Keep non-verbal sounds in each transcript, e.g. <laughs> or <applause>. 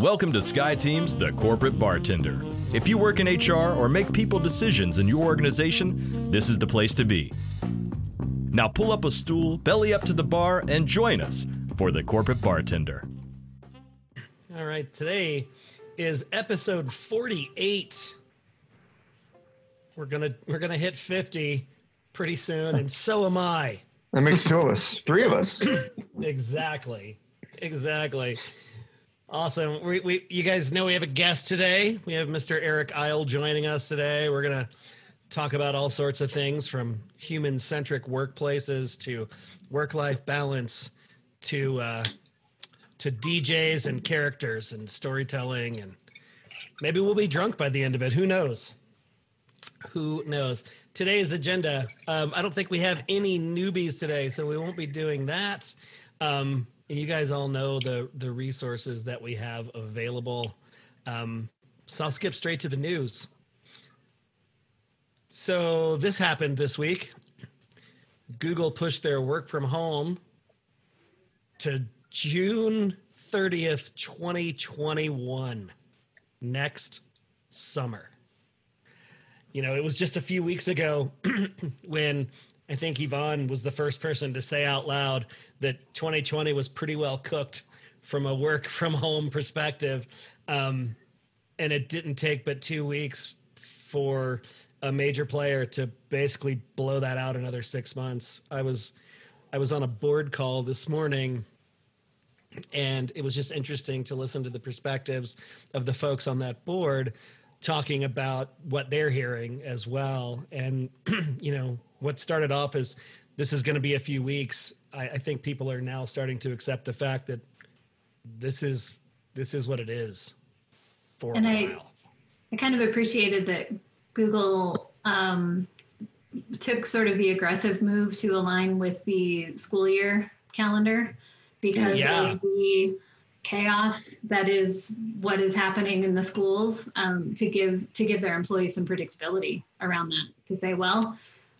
Welcome to Sky Team's The Corporate Bartender. If you work in HR or make people decisions in your organization, this is the place to be. Now pull up a stool, belly up to the bar, and join us for The Corporate Bartender. All right, today is episode 48. We're gonna we're gonna hit 50 pretty soon, and so am I. That makes two of us, three of us. <coughs> Exactly. Exactly. Awesome. We, we you guys know we have a guest today. We have Mr. Eryc Eyl joining us today. We're gonna talk about all sorts of things from human centric workplaces to work life balance to uh, to DJs and characters and storytelling and maybe we'll be drunk by the end of it. Who knows? Who knows? Today's agenda. Um, I don't think we have any newbies today, so we won't be doing that. Um, you guys all know the the resources that we have available. Um, so I'll skip straight to the news. So this happened this week. Google pushed their work from home to June 30th, 2021, next summer. You know, it was just a few weeks ago <clears throat> when I think Yvonne was the first person to say out loud that 2020 was pretty well cooked from a work <laughs> from home perspective. Um, and it didn't take but two weeks for a major player to basically blow that out another six months. I was I was on a board call this morning and it was just interesting to listen to the perspectives of the folks on that board talking about what they're hearing as well. And <clears throat> you know, what started off as this is going to be a few weeks. I, I think people are now starting to accept the fact that this is this is what it is for And a I- while. I kind of appreciated that Google um, took sort of the aggressive move to align with the school year calendar because Yeah. of the chaos that is what is happening in the schools um, to give to give their employees some predictability around that to say well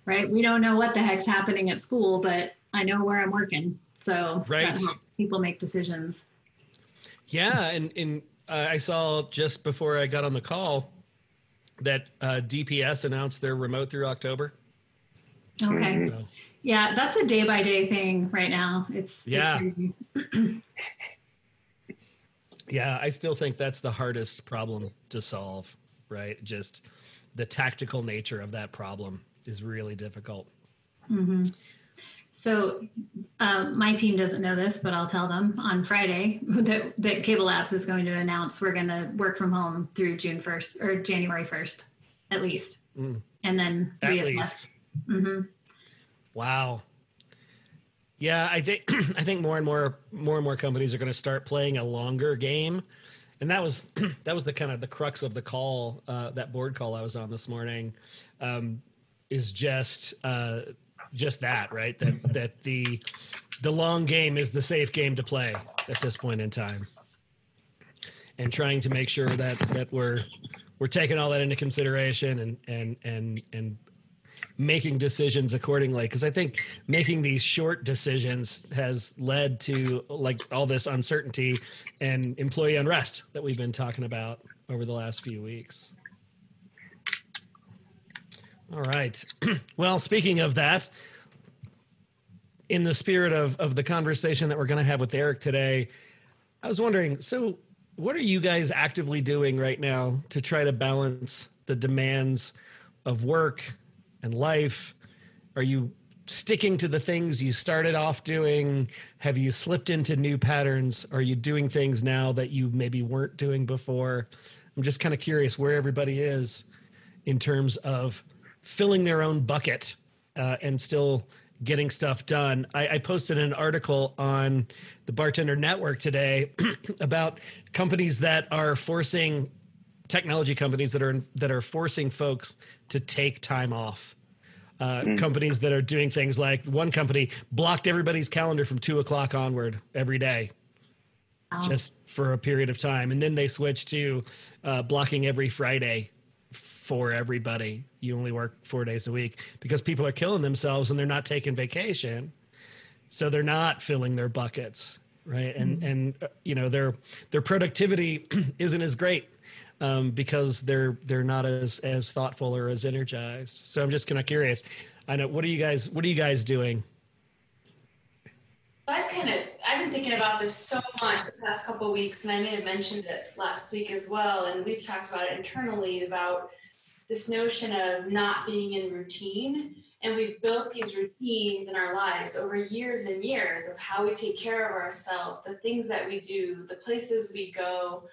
right we don't know what the heck's happening at school but i know where i'm working so Right. that helps people make decisions Yeah, and and uh, I saw just before I got on the call that uh, DPS announced their remote through October. okay So, Yeah, that's a day by day thing right now. It's it's Yeah. crazy. <clears throat> yeah, I still think that's the hardest problem to solve. Right, just the tactical nature of that problem is really difficult. So um, my team doesn't know this, but I'll tell them on Friday <laughs> that, that Cable Labs is going to announce we're going to work from home through June 1st or January 1st, at least, Mm. and then At reassess. least. Wow. Yeah, I think <clears throat> I think more and more more and more companies are going to start playing a longer game, and that was <clears throat> that was the kind of the crux of the call uh, that board call I was on this morning, um, is just uh, just that right? That that the the long game is the safe game to play at this point in time, and trying to make sure that that we're we're taking all that into consideration and and and and making decisions accordingly. Because i think making these short decisions has led to like all this uncertainty and employee unrest that we've been talking about over the last few weeks all right <clears throat> well speaking of that in the spirit of of the conversation that we're going to have with eryc today i was wondering so what are you guys actively doing right now to try to balance the demands of work and life? Are you sticking to the things you started off doing? Have you slipped into new patterns? Are you doing things now that you maybe weren't doing before? I'm just kind of curious where everybody is in terms of filling their own bucket uh, and still getting stuff done. I, I posted an article on the Bartender Network today <clears throat> about companies that are forcing technology companies that are that are forcing folks to take time off. Uh, Companies that are doing things like one company blocked everybody's calendar from two o'clock onward every day, just for a period of time, and then they switched to uh, blocking every Friday for everybody. You only work four days a week because people are killing themselves and they're not taking vacation, so they're not filling their buckets. right? And and uh, you know their their productivity <clears throat> isn't as great um, because they're they're not as as thoughtful or as energized. So I'm just kind of curious. I know what are you guys what are you guys doing? I've kind of I've been thinking about this so much the past couple of weeks, and I may have mentioned it last week as well. And we've talked about it internally about this notion of not being in routine. And we've built these routines in our lives over years and years of how we take care of ourselves, the things that we do, the places we go,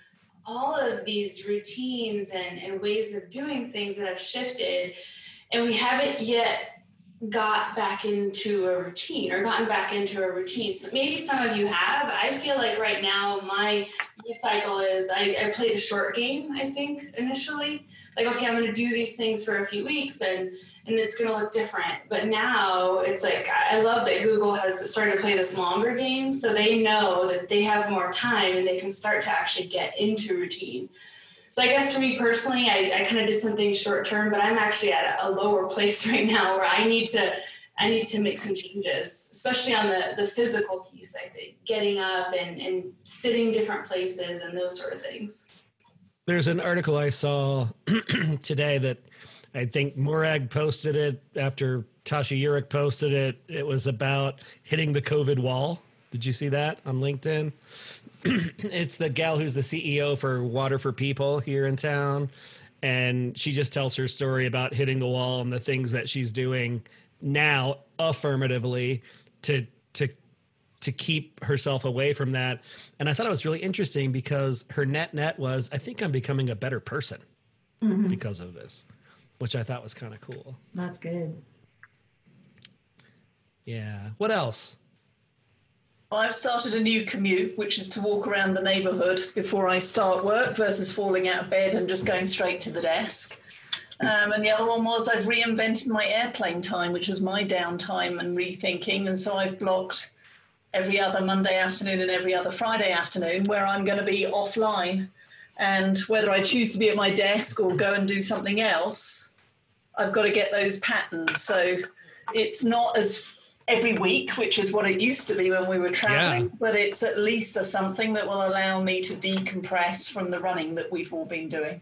all of these routines and, and ways of doing things that have shifted. And we haven't yet got back into a routine or gotten back into a routine. So maybe some of you have. I feel like right now my cycle is I, I played a short game, I think, initially. Like, okay, I'm gonna do these things for a few weeks and and it's going to look different. But now it's like I love that Google has started to play this longer game, so they know that they have more time and they can start to actually get into routine. So I guess for me personally, I, I kind of did something short term, but I'm actually at a lower <laughs> place right now where I need to I need to make some changes, especially on the the physical piece. I think getting up and and sitting different places and those sort of things. There's an article I saw <clears throat> today that I think Morag posted it after Tasha Yurick posted it. It was about hitting the COVID wall. Did you see that on LinkedIn? <clears throat> it's the gal who's the CEO for Water for People here in town. And she just tells her story about hitting the wall and the things that she's doing now affirmatively to to to keep herself away from that. And I thought it was really interesting because her net net was, I think I'm becoming a better person mm-hmm. because of this which I thought was kind of cool. That's good. Yeah. What else? I've started a new commute, which is to walk around the neighbourhood before I start work versus falling out of bed and just going straight to the desk. Um, and the other one was I've reinvented my airplane time, which was my downtime and rethinking. And so I've blocked every other Monday afternoon and every other Friday afternoon where I'm going to be offline. And whether I choose to be at my desk or go and do something else, I've got to get those patterns. So it's not as every week, which is what it used to be when we were traveling, yeah. but it's at least a something that will allow me to decompress from the running that we've all been doing.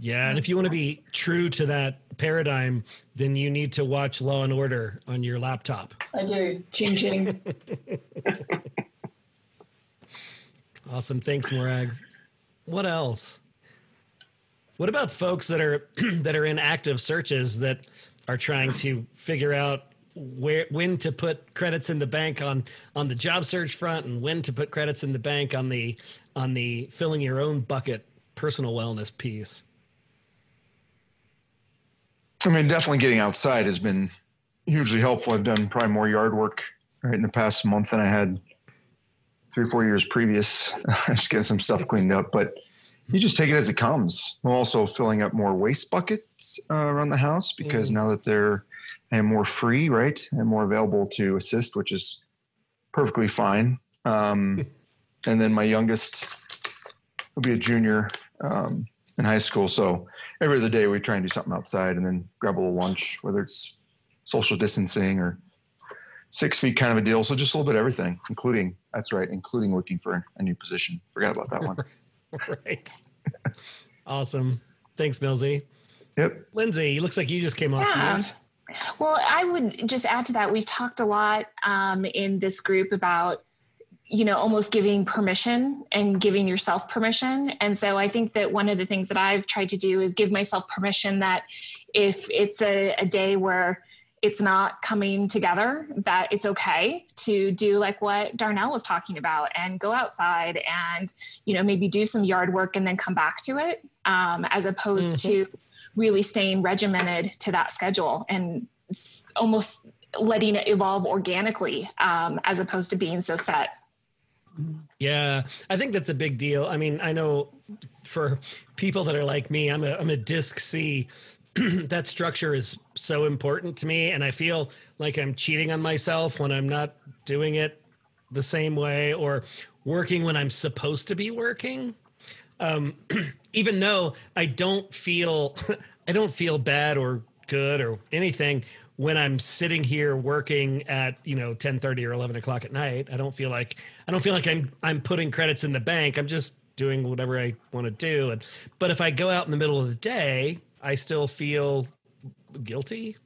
Yeah, and if you want to be true to that paradigm, then you need to watch Law and Order on your laptop. I do. Ching ching. <laughs> awesome. Thanks, Morag. What else? What about folks that are <clears throat> that are in active searches that are trying to figure out where when to put credits in the bank on on the job search front and when to put credits in the bank on the on the filling your own bucket personal wellness piece? I mean, definitely getting outside has been hugely helpful. I've done probably more yard work right in the past month than I had three or four years previous. I <laughs> just get some stuff cleaned up, but you just take it as it comes. I'm also filling up more waste buckets uh, around the house because mm. now that they're I am more free, right, and more available to assist, which is perfectly fine. Um, <laughs> and then my youngest will be a junior um, in high school, so every other day we try and do something outside, and then grab a little lunch, whether it's social distancing or six feet kind of a deal. So just a little bit of everything, including that's right, including looking for a new position. Forgot about that one. <laughs> right. awesome. Thanks, Millsy. Yep. Lindsay, looks like you just came off yeah. mute. Well, I would just add to that. We've talked a lot um, in this group about, you know, almost giving permission and giving yourself permission. And so I think that one of the things that I've tried to do is give myself permission that if it's a, a day where it's not coming together, that it's okay to do like what Darnell was talking about and go outside and, you know, maybe do some yard work and then come back to it, um, as opposed mm-hmm. to really staying regimented to that schedule and almost letting it evolve organically um, as opposed to being so set. Yeah, I think that's a big deal. I mean, I know for people that are like me, I'm a I'm a disc C <clears throat> that structure is so important to me and i feel like i'm cheating on myself when i'm not doing it the same way or working when i'm supposed to be working um, <clears throat> even though i don't feel <laughs> i don't feel bad or good or anything when I'm sitting here working at you know 10 30 or 11 o'clock at night. I don't feel like I don't feel like I'm I'm putting credits in the bank. I'm just doing whatever I want to do. And but if I go out in the middle of the day, I still feel guilty,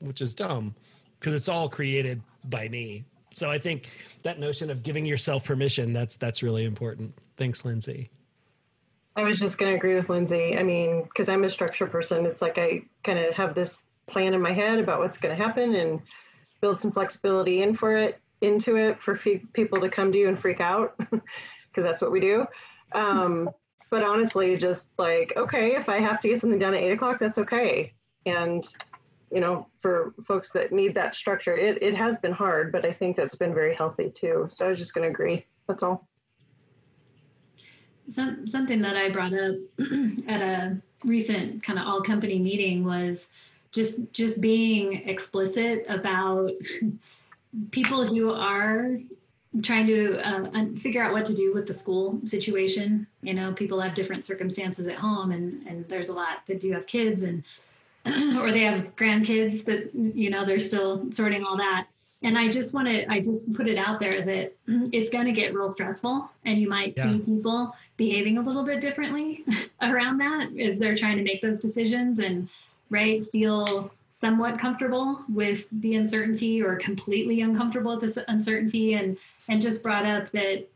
which is dumb because it's all created by me. So I think that notion of giving yourself permission that's that's really important. Thanks, Lindsay. I was just going to agree with Lindsay. I mean, because I'm a structure person, it's like I kind of have this plan in my head about what's going to happen and build some flexibility in for it into it for people to come to you and freak out <laughs> because that's what we do. Um, but honestly, just like, okay, if I have to get something done at eight o'clock, that's okay. And, you know, for folks that need that structure, it, it has been hard, but I think that's been very healthy too. So I was just going to agree. That's all. Some, something that I brought up <clears throat> at a recent kind of all company meeting was just just being explicit about <laughs> people who are trying to uh, figure out what to do with the school situation. You know, people have different circumstances at home, and and there's a lot that do have kids, and <clears throat> or they have grandkids that you know they're still sorting all that. And I just want to, I just put it out there that <clears throat> it's going to get real stressful, and you might yeah. see people behaving a little bit differently <laughs> around that as they're trying to make those decisions and right feel somewhat comfortable with the uncertainty or completely uncomfortable with this uncertainty and and just brought up that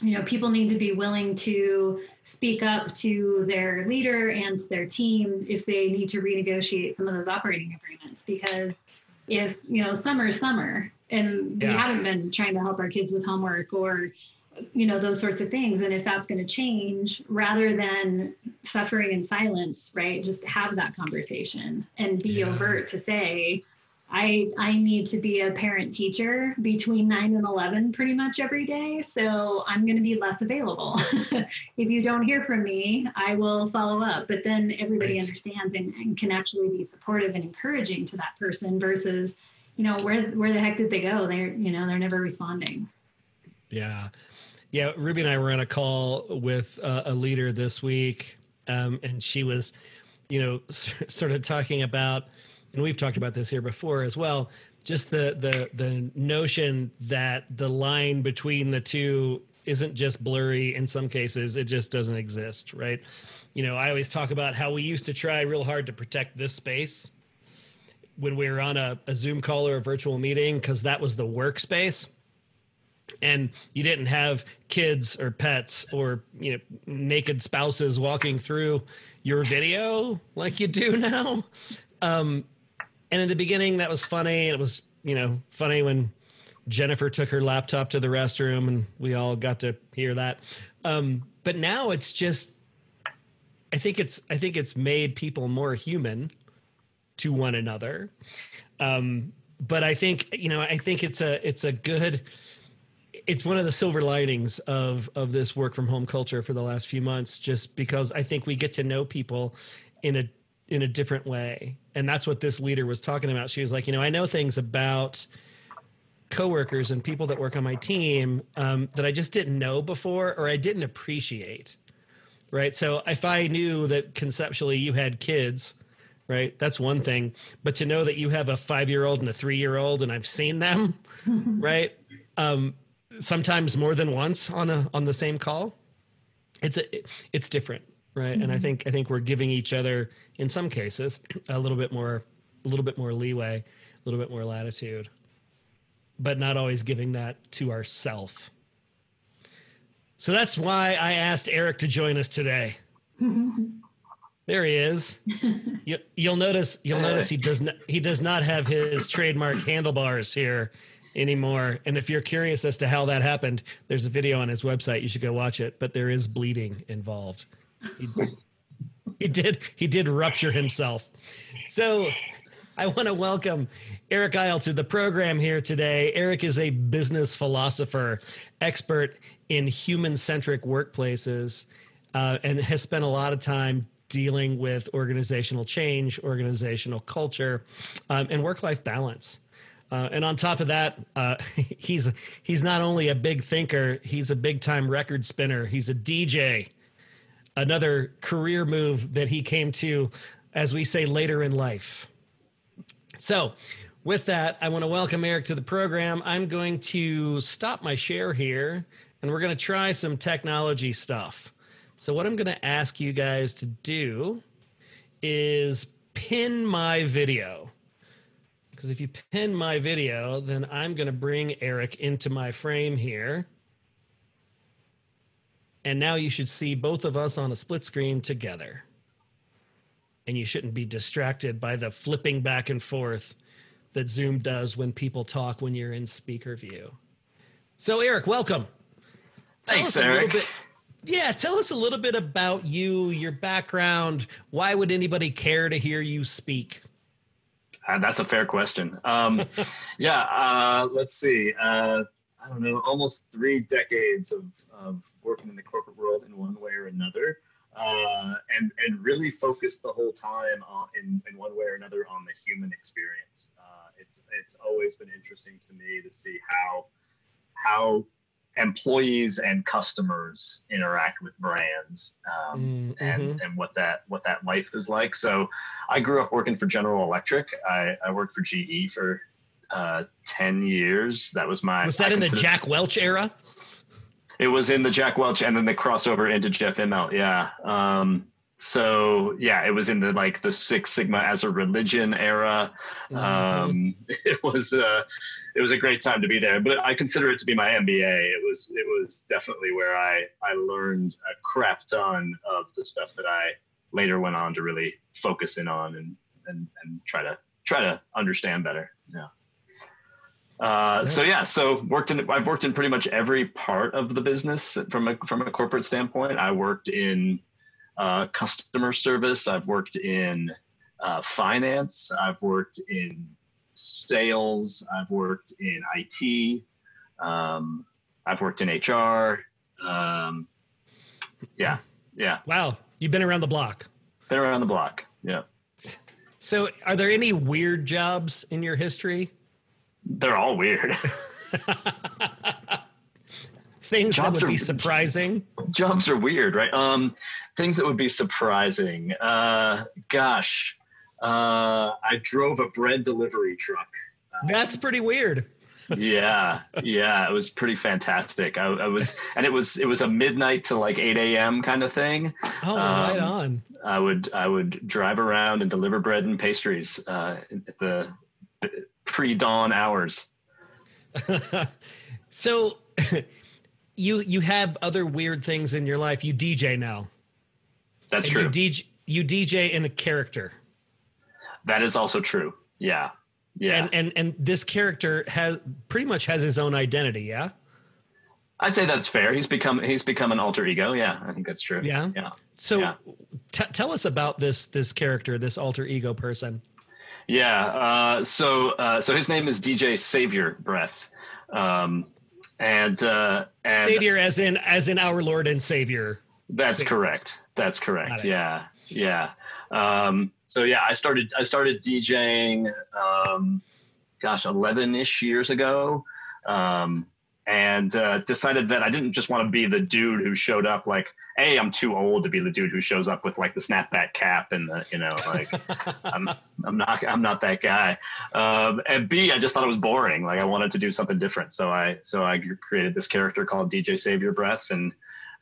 you know people need to be willing to speak up to their leader and their team if they need to renegotiate some of those operating agreements because if you know summer is summer and yeah. we haven't been trying to help our kids with homework or you know those sorts of things. And if that's going to change rather than suffering in silence right just have that conversation and be yeah. overt to say i i need to be a parent teacher between 9 and 11 pretty much every day so i'm going to be less available. <laughs> If you don't hear from me i will follow up. But then everybody right. understands and, and can actually be supportive and encouraging to that person versus you know where where the heck did they go? They're you know they're never responding. Yeah yeah, Ruby and I were on a call with uh, a leader this week, um, and she was, you know, <laughs> sort of talking about, and we've talked about this here before as well. Just the the the notion that the line between the two isn't just blurry in some cases; it just doesn't exist, right? You know, I always talk about how we used to try real hard to protect this space when we were on a, a Zoom call or a virtual meeting because that was the workspace and you didn't have kids or pets or you know naked spouses walking through your video like you do now. Um and in the beginning that was funny. It was you know funny when jennifer took her laptop to the restroom and we all got to hear that. Um but now it's just i think it's i think it's made people more human to one another. Um but i think you know i think it's a it's a good it's one of the silver linings of of this work from home culture for the last few months just because i think we get to know people in a in a different way. And that's what this leader was talking about. She was like you know i know things about coworkers and people that work on my team um, that i just didn't know before or i didn't appreciate. Right? So if i knew that conceptually you had kids right that's one thing. But to know that you have a five year old and a three year old and i've seen them <laughs> right um, sometimes more than once on a on the same call it's a it's different right? Mm-hmm. and i mm-hmm. think i think we're giving each other in some cases a little bit more a little bit more leeway a little bit more latitude but not always giving that to ourself. So that's why i asked eryc to join us today. <laughs> There he is. You, will notice you'll notice he does not he does not have his trademark handlebars here anymore. And if you're curious as to how that happened, there's a video on his website. You should go watch it. But there is bleeding involved. He, he did he did rupture himself. So I want to welcome Eryc Eyl to the program here today. Eryc is a business philosopher, expert in human centric workplaces, uh, and has spent a lot of time dealing with organizational change, organizational culture, um, and work life balance. Uh, and on top of that, uh, <laughs> he's he's not only a big thinker, he's a big time record spinner. He's a DJ. Another career move that he came to, as we say, later in life. So, with that, I want to welcome Eryc to the program. I'm going to stop my share here and we're going to try some technology stuff. So, what I'm going to ask you guys to do is pin my video. Because if you pin my video, then I'm going to bring Eryc into my frame here. And now you should see both of us on a split screen together. And you shouldn't be distracted by the flipping back and forth that Zoom does when people talk when you're in speaker view. So, Eryc, welcome. Thanks, Eric. Bit, yeah, tell us a little bit about you, your background. Why would anybody care to hear you speak? Uh, that's a fair question. Um, <laughs> yeah, uh, let's see. Uh, I don't know, almost three decades of, of working in the corporate world in one way or another. Uh, and and really focused the whole time on, in, in one way or another on the human experience. Uh, it's it's always been interesting to me to see how how employees and customers interact with brands um, mm, mm-hmm. and, and what that what that life is like. So I grew up working for General Electric. I, I worked for GE for uh, 10 years. That was my. Was that I in the Jack Welch era? It was in the Jack Welch and then the crossover into Jeff Immelt. Yeah. Um, so yeah, it was in the like the Six Sigma as a religion era. Mm-hmm. Um, <laughs> it was uh, it was a great time to be there, but I consider it to be my MBA. It was it was definitely where I I learned a crap ton of the stuff that I later went on to really focus in on and and and try to try to understand better. Yeah. Uh, so yeah, so worked in I've worked in pretty much every part of the business from a from a corporate standpoint. I worked in uh, customer service. I've worked in uh, finance. I've worked in sales. I've worked in IT. Um, I've worked in HR. Um, yeah, yeah. Wow, you've been around the block. Been around the block. Yeah. So, are there any weird jobs in your history? They're all weird. <laughs> things jobs that would are, be surprising. Jobs are weird, right? Um, things that would be surprising. Uh, gosh, uh, I drove a bread delivery truck. That's pretty weird. yeah, yeah, it was pretty fantastic. I, I, was, and it was it was a midnight to like eight a.m. kind of thing. Oh, um, right on. I would I would drive around and deliver bread and pastries uh, at the pre-dawn hours. <laughs> so <laughs> you you have other weird things in your life. You DJ now. That's and true. You DJ, you DJ in a character. That is also true. Yeah. Yeah. And and and this character has pretty much has his own identity, yeah? I'd say that's fair. He's become he's become an alter ego. Yeah, I think that's true. Yeah. Yeah. So yeah. T- tell us about this this character, this alter ego person. Yeah. Uh, so uh, so his name is DJ Savior Breath, um, and uh, and Savior as in as in our Lord and Savior. That's Savior. correct. That's correct. Yeah. Yeah. Um, so yeah, I started I started DJing, um, gosh, eleven ish years ago. Um, and uh, decided that I didn't just want to be the dude who showed up like, hey, I'm too old to be the dude who shows up with like the snapback cap and the, you know, like <laughs> I'm I'm not I'm not that guy. Um, and B, I just thought it was boring. Like I wanted to do something different, so I so I created this character called DJ Save Your Breaths, and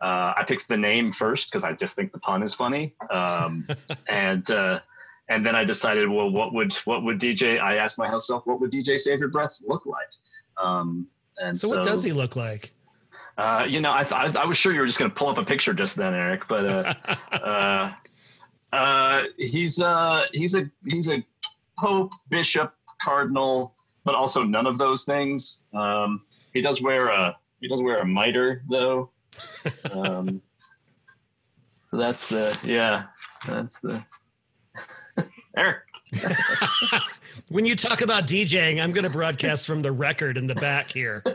uh, I picked the name first because I just think the pun is funny, um, <laughs> and. Uh, and then I decided, well, what would what would DJ? I asked myself, what would DJ Save Your Breath look like? Um, and so, so, what does he look like? Uh, you know, I, th- I was sure you were just going to pull up a picture just then, Eric. But uh, <laughs> uh, uh, he's uh, he's a he's a pope, bishop, cardinal, but also none of those things. Um, he does wear a he does wear a mitre though. Um, so that's the yeah, that's the <laughs> Eric. <laughs> when you talk about DJing, I'm going to broadcast from the record in the back here. <laughs>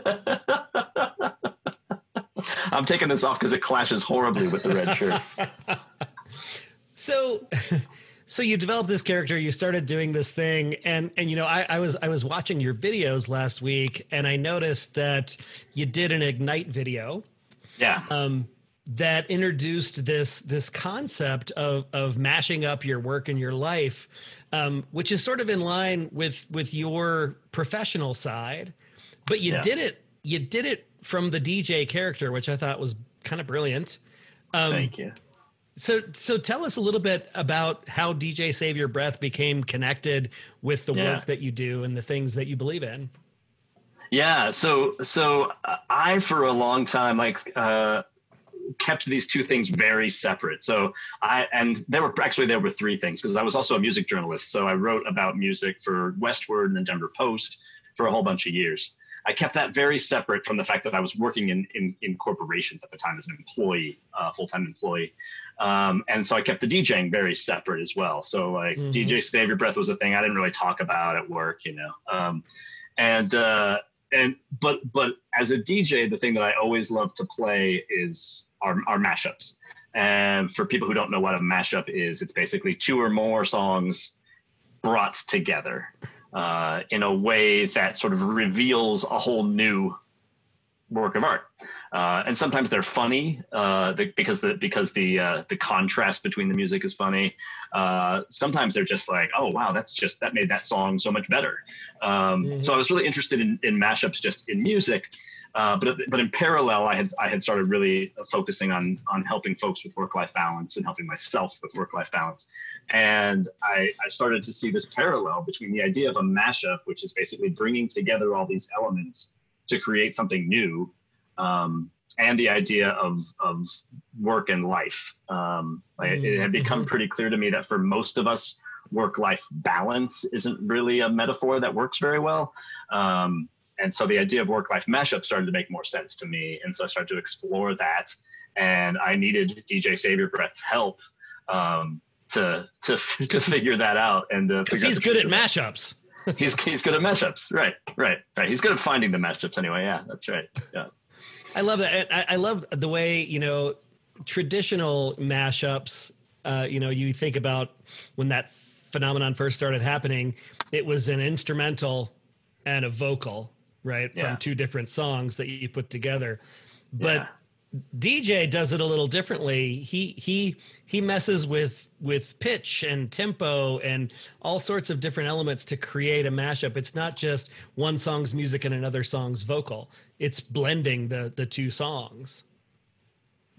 I'm taking this off because it clashes horribly with the red shirt. <laughs> so, so you developed this character. You started doing this thing, and and you know, I, I was I was watching your videos last week, and I noticed that you did an ignite video. Yeah. Um, that introduced this this concept of of mashing up your work and your life, um, which is sort of in line with with your professional side, but you Yeah. did it you did it from the DJ character, which I thought was kind of brilliant. Um, Thank you. so, so tell us a little bit about how DJ Save Your Breath became connected with the Yeah. work that you do and the things that you believe in. Yeah. So so I for a long time like uh, kept these two things very separate. So I and there were actually there were three things because I was also a music journalist. So I wrote about music for Westword and the Denver Post for a whole bunch of years. I kept that very separate from the fact that I was working in in, in corporations at the time as an employee, uh, full time employee. Um, and so I kept the DJing very separate as well. So like Mhm. DJ Save Your Breath was a thing I didn't really talk about at work, you know. Um, and uh, and but but as a DJ, the thing that I always love to play is our our mashups. And for people who don't know what a mashup is, it's basically two or more songs brought together uh, in a way that sort of reveals a whole new work of art. Uh, and sometimes they're funny uh, the, because the because the uh, the contrast between the music is funny. Uh, sometimes they're just like, oh wow, that's just that made that song so much better. Um, Mhm. So I was really interested in, in mashups just in music, uh, but but in parallel, I had I had started really focusing on on helping folks with work life balance and helping myself with work life balance. And I, I started to see this parallel between the idea of a mashup, which is basically bringing together all these elements to create something new, um, and the idea of of work and life. Um, like, It had become pretty clear to me that for most of us, work life balance isn't really a metaphor that works very well. Um, and so the idea of work life mashup started to make more sense to me, and so I started to explore that. And I needed DJ Savior Breath's help um, to to <laughs> to figure that out. And uh, Because he's good at mashups. <laughs> He's he's good at mashups. Right, right, right. He's good at finding the mashups anyway. Yeah, that's right. Yeah. I love that. I, I love the way, you know, traditional mashups, uh, you know, you think about when that phenomenon first started happening, it was an instrumental and a vocal, right? Yeah. From two different songs that you put together. But Yeah. DJ does it a little differently. He he he messes with with pitch and tempo and all sorts of different elements to create a mashup. It's not just one song's music and another song's vocal. It's blending the the two songs.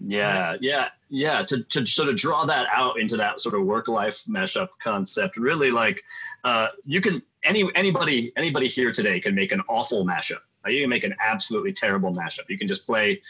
Yeah, yeah, yeah. To, to sort of draw that out into that sort of work life mashup concept, really like uh, you can any anybody anybody here today can make an awful mashup. Like, you can make an absolutely terrible mashup. You can just play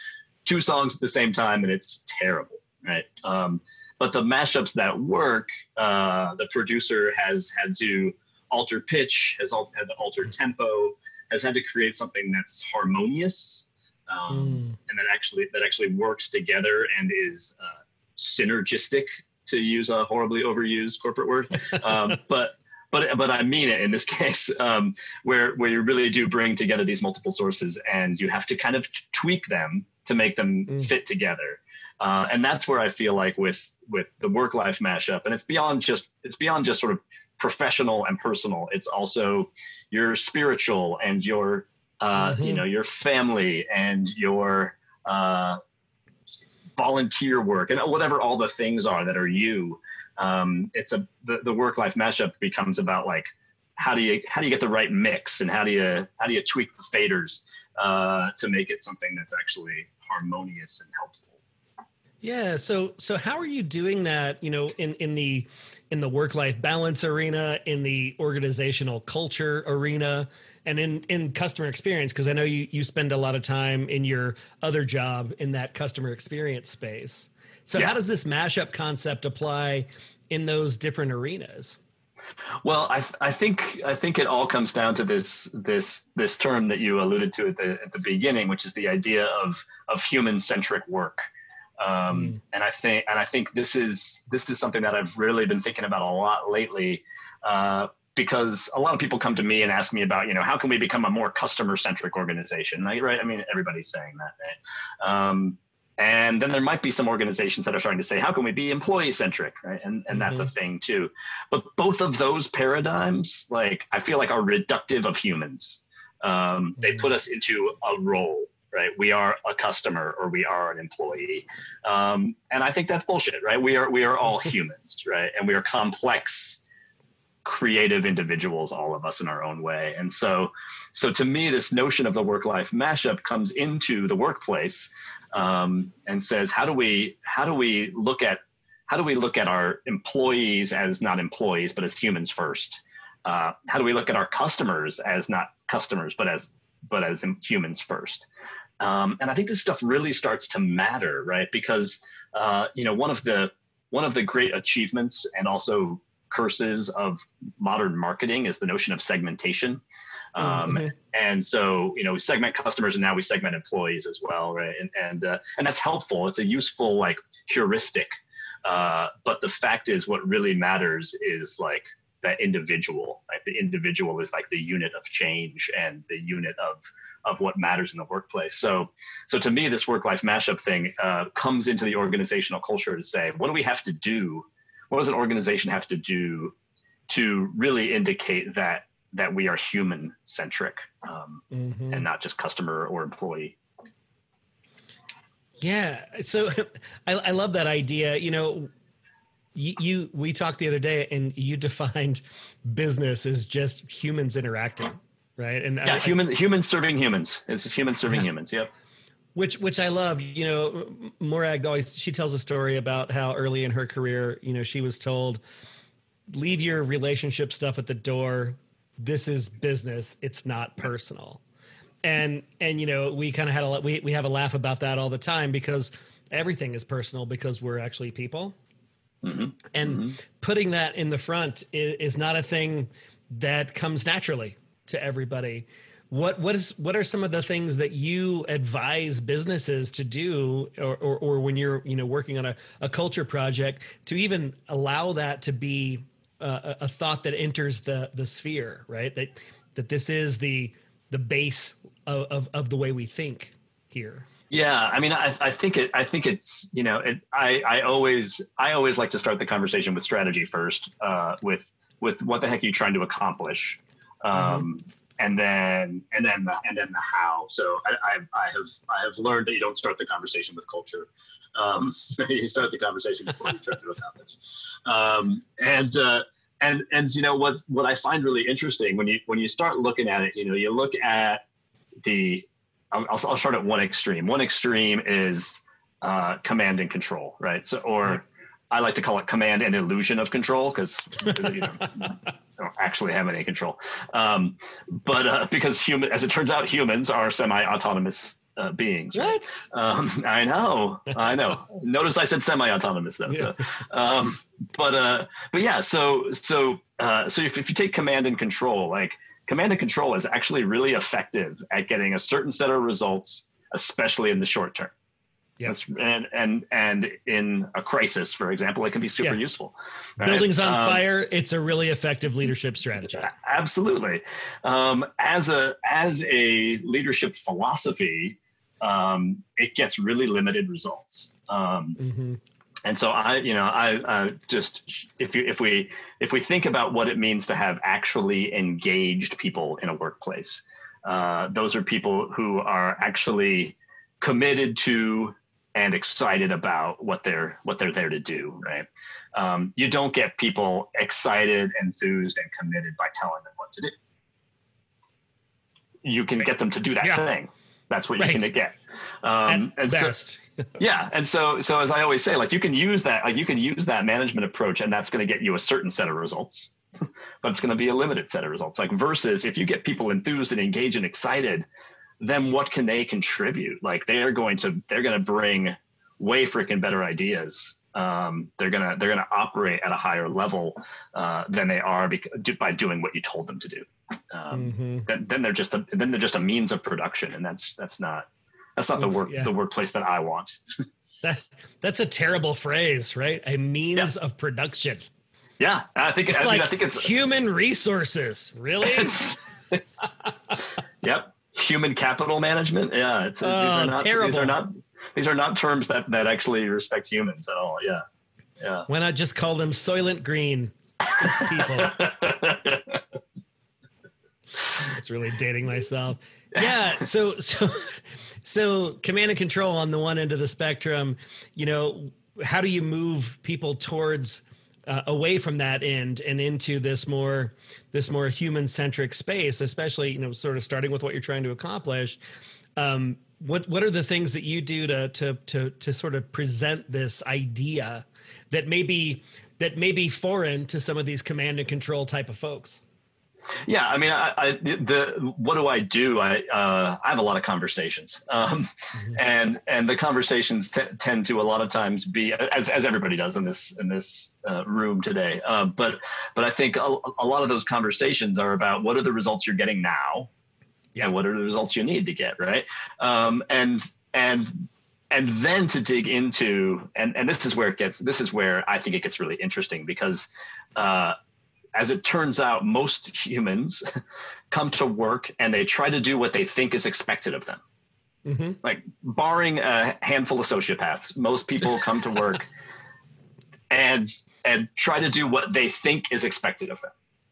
two songs at the same time and it's terrible, right? Um, but the mashups that work, uh, the producer has had to alter pitch, has al- had to alter tempo, has had to create something that's harmonious um, and that actually that actually works together and is uh, synergistic to use a horribly overused corporate word <laughs> um, but but but I mean it in this <laughs> case um, where where you really do bring together these multiple sources and you have to kind of tweak them to make them Mm. fit together uh, and that's where I feel like with with the work life mashup and it's beyond just it's beyond just sort of professional and personal it's also your spiritual and your uh, you Mhm. know your family and your uh, volunteer work and whatever all the things are that are you um, it's a the, the work life mashup becomes about like how do you how do you get the right mix and how do you how do you tweak the faders uh, to make it something that's actually harmonious and helpful Yeah. So so how are you doing that? You know, in in the in the work life balance arena, in the organizational culture arena, and in in customer experience? Because I know you you spend a lot of time in your other job in that customer experience space. So Yeah. how does this mashup concept apply in those different arenas? Well, I, I think I think it all comes down to this this this term that you alluded to at the at the beginning, which is the idea of of human centric work. Um, And I think and I think this is this is something that I've really been thinking about a lot lately, uh, because a lot of people come to me and ask me about you know how can we become a more customer centric organization, right? right? I mean, everybody's saying that, right? Um, and then there might be some organizations that are starting to say, how can we be employee centric, right? And and that's a thing too. But both of those paradigms, like I feel like are reductive of humans. Um, they put us into a role, right? We are a customer or we are an employee. Um, and I think that's bullshit, right? We are we are all <laughs> humans, right? And we are complex creative individuals all of us in our own way and so so to me this notion of the work life mashup comes into the workplace um, and says how do we how do we look at how do we look at our employees as not employees but as humans first? Uh, how do we look at our customers as not customers but as but as humans first? Um, and i think this stuff really starts to matter right? Because uh, you know one of the one of the great achievements and also curses of modern marketing is the notion of segmentation. Um, mm-hmm. And so, you know, we segment customers and now we segment employees as well, right? And and uh, and that's helpful. It's a useful like heuristic. Uh, but the fact is, what really matters is like that individual. Like the individual is like the unit of change and the unit of of what matters in the workplace. So, so to me, this work life mashup thing uh, comes into the organizational culture to say, what do we have to do what does an organization have to do to really indicate that that we are human centric um, mm-hmm. and not just customer or employee yeah so <laughs> I, I love that idea you know you, you we talked the other day and you defined business as just humans interacting right and yeah I, human humans serving humans it's just humans serving yeah. humans yep which which I love. You know, Morag always she tells a story about how early in her career, you know, she was told, "Leave your relationship stuff at the door. This is business. It's not personal." And and you know, we kind of had a we we have a laugh about that all the time because everything is personal because we're actually people. Mm-hmm. And mm-hmm. putting that in the front is, is not a thing that comes naturally to everybody what what is what are some of the things that you advise businesses to do or, or, or when you're you know working on a, a culture project to even allow that to be uh, a thought that enters the the sphere right? That that this is the the base of, of, of the way we think here. Yeah, I mean, I, I think it. I think it's you know, it, I I always I always like to start the conversation with strategy first, uh, with with what the heck are you trying to accomplish, um, mm-hmm and then and then the, and then the how. So I, I, I, have I have learned that you don't start the conversation with culture. Um, <laughs> you start the conversation before you try to accomplish. Um, and uh, and and you know what what I find really interesting when you when you start looking at it, you know, you look at the I'll, I'll start at one extreme. One extreme is uh, command and control, right? So or I like to call it command and illusion of control because you know, <laughs> don't actually have any control. Um, but uh, because human, as it turns out, humans are semi-autonomous uh, beings. Right? What? Um, I know, I know. <laughs> Notice I said semi-autonomous though. Yeah. So, um, but uh, but yeah. So so uh, so if, if you take command and control, like command and control is actually really effective at getting a certain set of results, especially in the short term. Yes, and and and in a crisis, for example, it can be super yeah. useful. Right? Buildings on um, fire, it's a really effective leadership strategy. Absolutely. Um, as a as a leadership philosophy, um, it gets really limited results. Um, mm-hmm. And so I, you know, I uh, just if you if we if we think about what it means to have actually engaged people in a workplace, uh, those are people who are actually committed to and excited about what they're what they're there to do right um, you don't get people excited enthused and committed by telling them what to do you can get them to do that yeah. thing that's what right. you can get um, and best. so <laughs> yeah and so so as i always say like you can use that like you can use that management approach and that's going to get you a certain set of results <laughs> but it's going to be a limited set of results like versus if you get people enthused and engaged and excited then what can they contribute? Like they're going to they're going to bring way freaking better ideas. Um, they're gonna they're gonna operate at a higher level uh, than they are because, by doing what you told them to do. Um, mm-hmm. then, then they're just a, then they're just a means of production, and that's that's not that's not the work yeah. the workplace that I want. <laughs> that that's a terrible phrase, right? A means yeah. of production. Yeah, I think it's I, like I think it's human resources. Really? <laughs> <laughs> yep human capital management. Yeah, it's uh, these are not terrible. these are not these are not terms that that actually respect humans at all. Yeah, yeah. Why not just call them Soylent Green? It's people. <laughs> it's really dating myself. Yeah. So so So command and control on the one end of the spectrum, you know, how do you move people towards uh, away from that end and into this more this more human centric space, especially you know, sort of starting with what you're trying to accomplish. Um, what what are the things that you do to to to to sort of present this idea that maybe that may be foreign to some of these command and control type of folks? Yeah, I mean, I, I, the what do I do? I uh, I have a lot of conversations, um, mm-hmm. and and the conversations t- tend to a lot of times be as as everybody does in this in this uh, room today. Uh, but but I think a, a, lot of those conversations are about what are the results you're getting now, yeah. and what are the results you need to get right, um, and and and then to dig into and and this is where it gets this is where I think it gets really interesting because uh, as it turns out, most humans <laughs> come to work and they try to do what they think is expected of them. Mm-hmm. Like, barring a handful of sociopaths, most people come to work <laughs> and and try to do what they think is expected of them.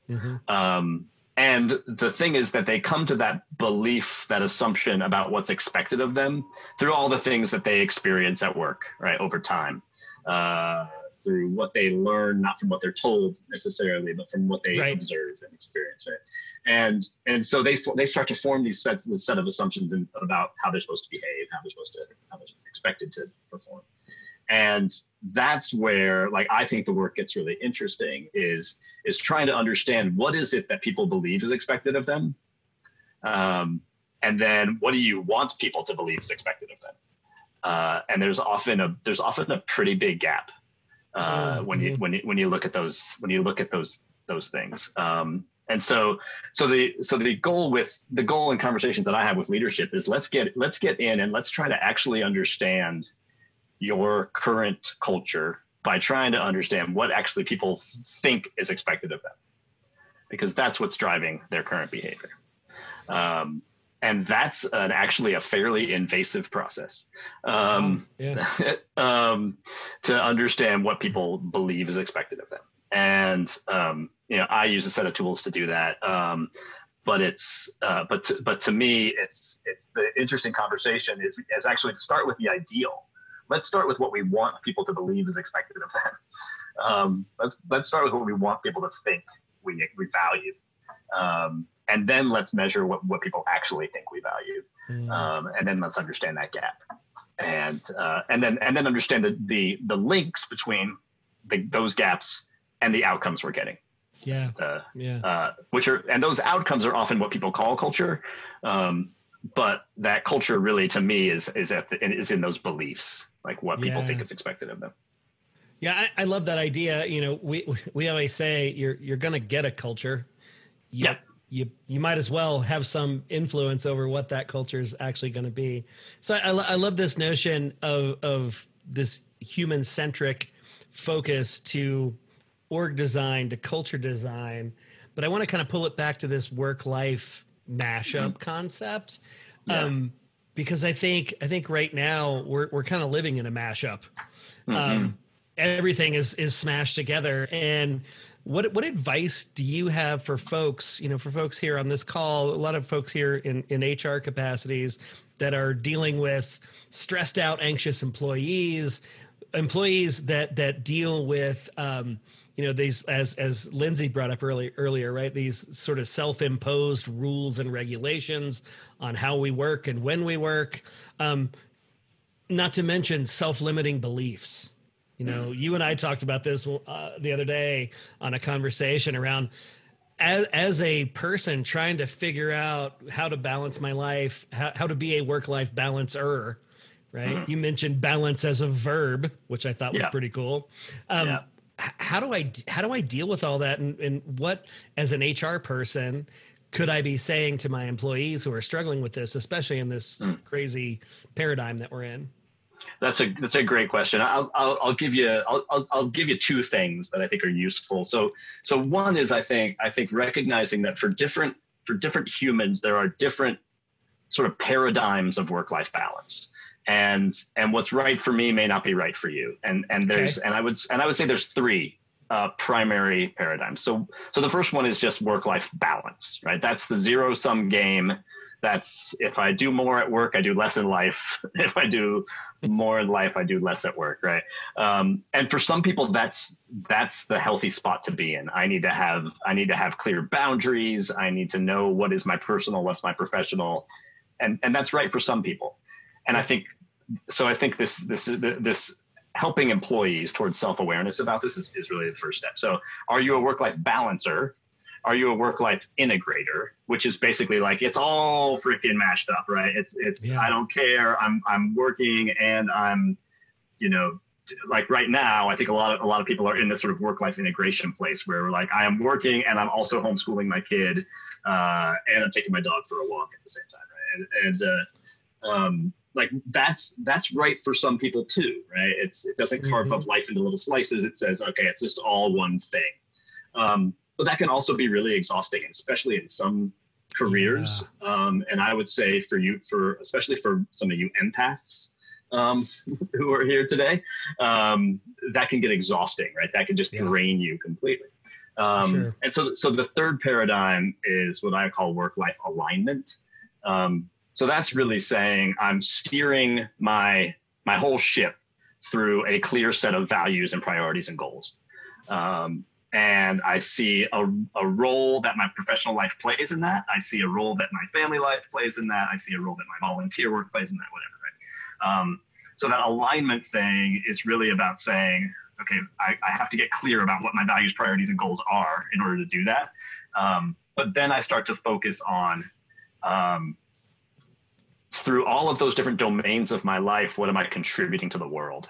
Mm-hmm. Um, and the thing is that they come to that belief, that assumption about what's expected of them through all the things that they experience at work, right, over time. Uh, through what they learn, not from what they're told necessarily, but from what they right. observe and experience. Right? And and so they they start to form these sets this set of assumptions in, about how they're supposed to behave, how they're supposed to how they're expected to perform. And that's where like I think the work gets really interesting is is trying to understand what is it that people believe is expected of them. Um, and then what do you want people to believe is expected of them? Uh, and there's often a there's often a pretty big gap uh, mm-hmm. when you when you when you look at those when you look at those those things. Um, and so so the so the goal with the goal in conversations that I have with leadership is let's get let's get in and let's try to actually understand your current culture by trying to understand what actually people think is expected of them because that's what's driving their current behavior um, and that's an, actually a fairly invasive process um, yeah. <laughs> um, to understand what people believe is expected of them. And um, you know, I use a set of tools to do that. Um, but it's uh, but to, but to me, it's it's the interesting conversation is is actually to start with the ideal. Let's start with what we want people to believe is expected of them. Um, let's let's start with what we want people to think we we value. Um, and then let's measure what, what people actually think we value. Mm. um, and then let's understand that gap. And uh, and then and then understand the the, the links between the, those gaps and the outcomes we're getting. Yeah. Uh, yeah. uh, which are and those outcomes are often what people call culture. Um, but that culture really to me is is at the, is in those beliefs like what people yeah. think is expected of them. Yeah I, I, love that idea. You know we we always say you're you're gonna get a culture. Yep you you might as well have some influence over what that culture is actually going to be. So I, I love this notion of of this human centric focus to org design to culture design, but I want to kind of pull it back to this work life mashup mm-hmm. concept. Yeah. Um, because I think I think right now we're we're kind of living in a mashup. Mm-hmm. Um, everything is is smashed together and what what advice do you have for folks, you know, for folks here on this call, a lot of folks here in, in HR capacities that are dealing with stressed out, anxious employees, employees that that deal with um, you know these as as Lindsay brought up early, earlier, right? These sort of self-imposed rules and regulations on how we work and when we work. Um, not to mention self-limiting beliefs you know, mm. you and I talked about this uh, the other day on a conversation around as, as a person trying to figure out how to balance my life, how, how to be a work life balancer, right? Mm. You mentioned balance as a verb, which I thought was pretty cool. Um, yeah. How do I how do I deal with all that, and, and what as an HR person could I be saying to my employees who are struggling with this, especially in this mm. crazy paradigm that we're in? That's a that's a great question. I'll I'll, I'll give you I'll, I'll, I'll give you two things that I think are useful. So so one is I think I think recognizing that for different for different humans there are different sort of paradigms of work life balance and and what's right for me may not be right for you and and there's okay. and i would and i would say there's three uh, primary paradigms so so the first one is just work life balance right that's the zero sum game that's if I do more at work, I do less in life. <laughs> if I do <laughs> more in life, I do less at work, right? Um, and for some people, that's that's the healthy spot to be in. I need to have I need to have clear boundaries. I need to know what is my personal, what's my professional, and and that's right for some people. And I think so. I think this this this helping employees towards self awareness about this is, is really the first step. So, are you a work life balancer? Are you a work life integrator? Which is basically like it's all freaking mashed up right? It's it's yeah. i don't care. I'm i'm working and i'm you know like right now i think a lot of a lot of people are in this sort of work life integration place where we're like i am working and i'm also homeschooling my kid uh, and i'm taking my dog for a walk at the same time right? And, and uh, um, like that's that's right for some people too right? It's it doesn't carve mm-hmm. up life into little slices. It says okay it's just all one thing. Um, but that can also be really exhausting, especially in some careers. Yeah. Um, and I would say for you, for especially for some of you empaths um, <laughs> who are here today, um, that can get exhausting, right? That can just yeah. drain you completely. Um, sure. And so, so the third paradigm is what I call work-life alignment. Um, so that's really saying I'm steering my my whole ship through a clear set of values and priorities and goals. Um, and I see a, a role that my professional life plays in that. I see a role that my family life plays in that. I see a role that my volunteer work plays in that, whatever. Right? Um, so that alignment thing is really about saying, okay, I, I, have to get clear about what my values, priorities, and goals are in order to do that. Um, but then I start to focus on um, through all of those different domains of my life, what am I contributing to the world?